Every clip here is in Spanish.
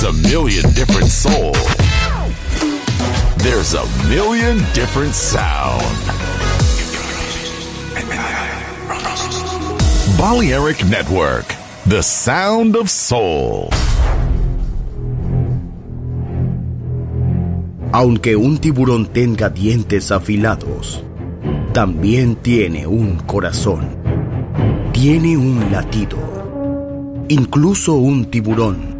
There's a million different soul. There's a million different sound. Balearic Network, the sound of soul. Aunque un tiburón tenga dientes afilados, también tiene un corazón. Tiene un latido. Incluso un tiburón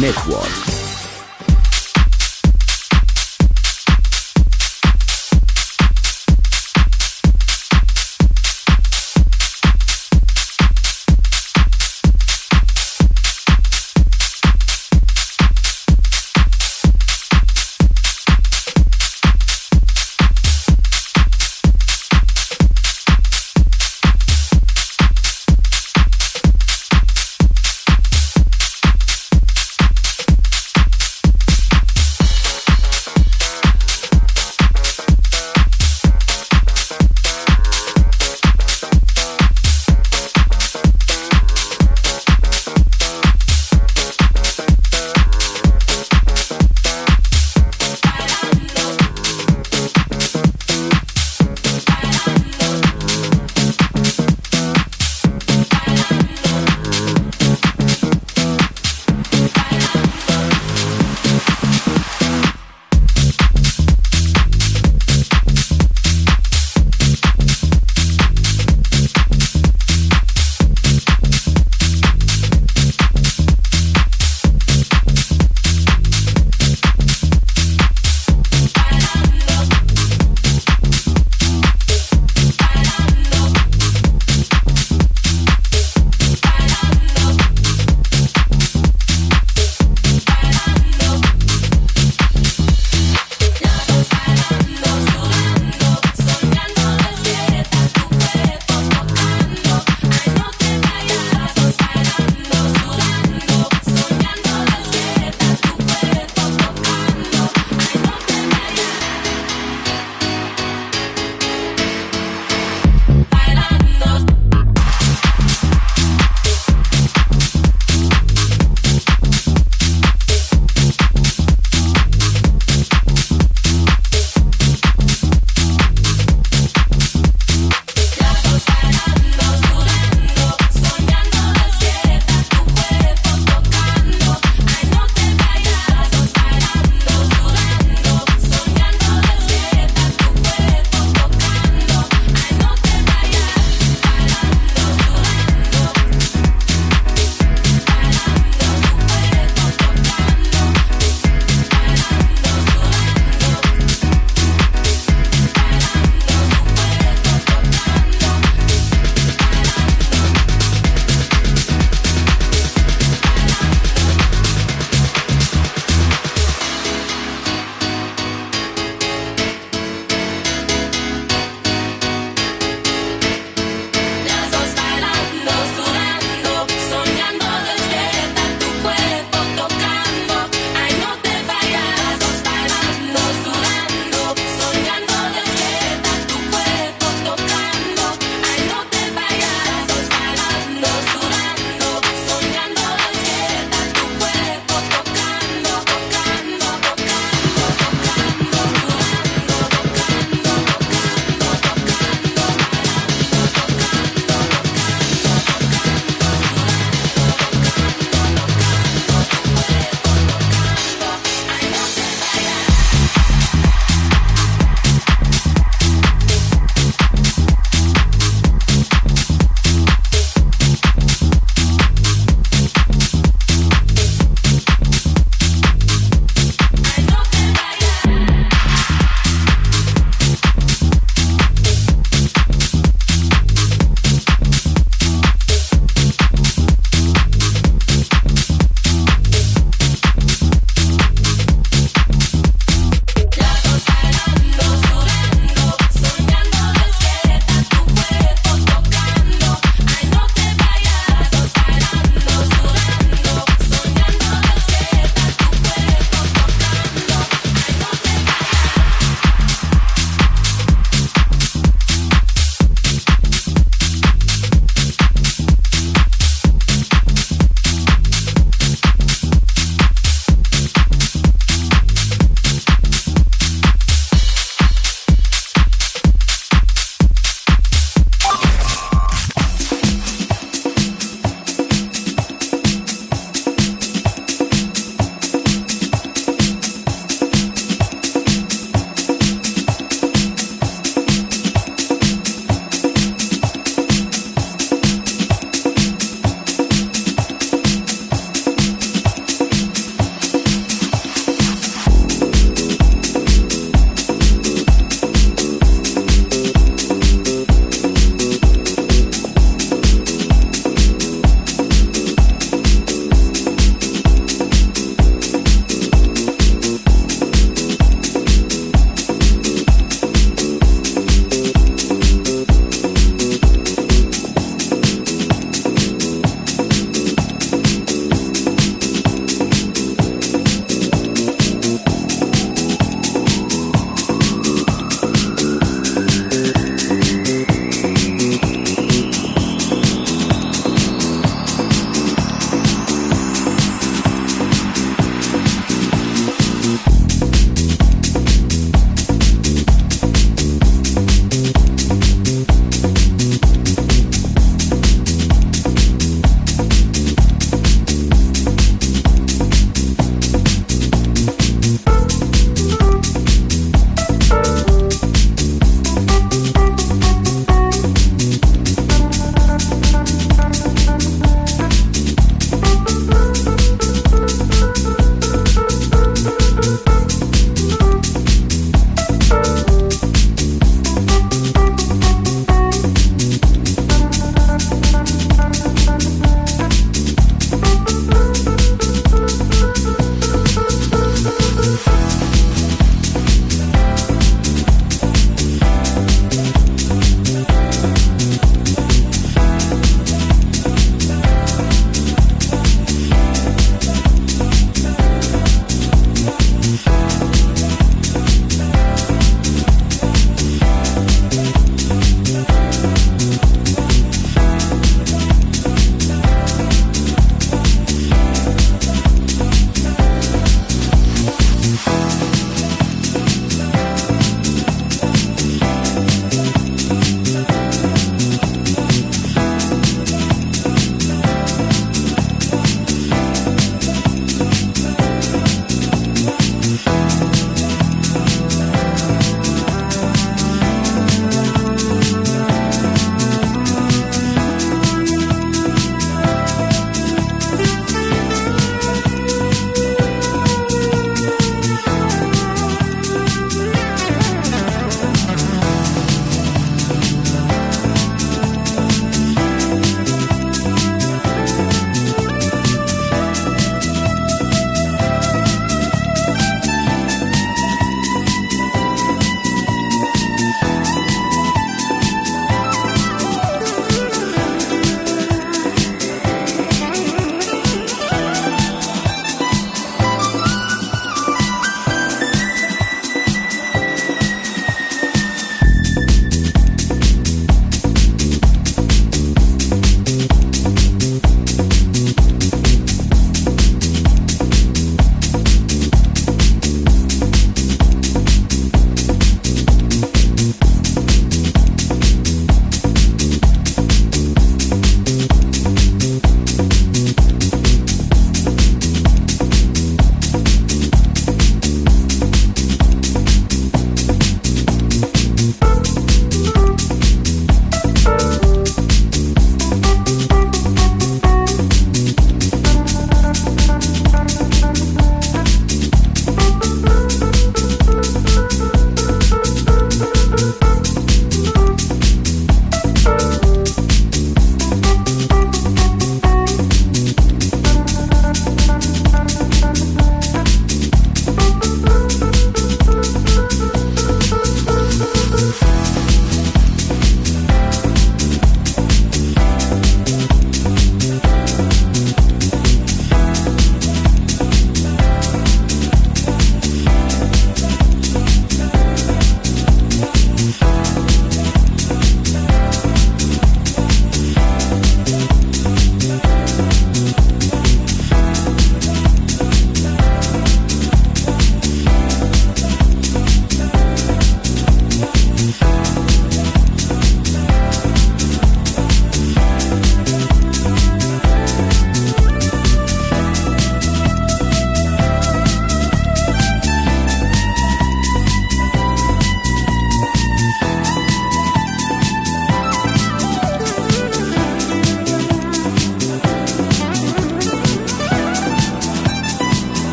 Network.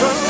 control.